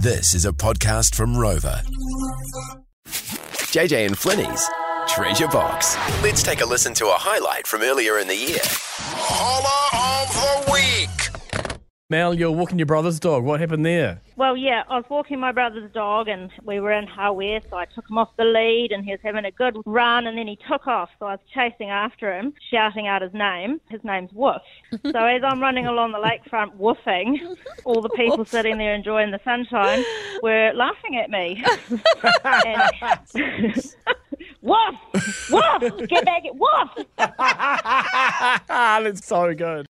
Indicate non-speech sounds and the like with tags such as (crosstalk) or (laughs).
This is a podcast from Rova. JJ and Flinny's Treasure Box. Let's take a listen to a highlight from earlier in the year. Mel, you're walking your brother's dog. What happened there? Well, yeah, I was walking my brother's dog and we were in Hawaii, so I took him off the lead and he was having a good run and then he took off. So I was chasing after him, shouting out his name. His name's Woof. (laughs) So as I'm running along the lakefront woofing, all the people sitting there enjoying the sunshine were laughing at me. and, (laughs) Woof! Woof! Get back! Woof! (laughs) That's so good.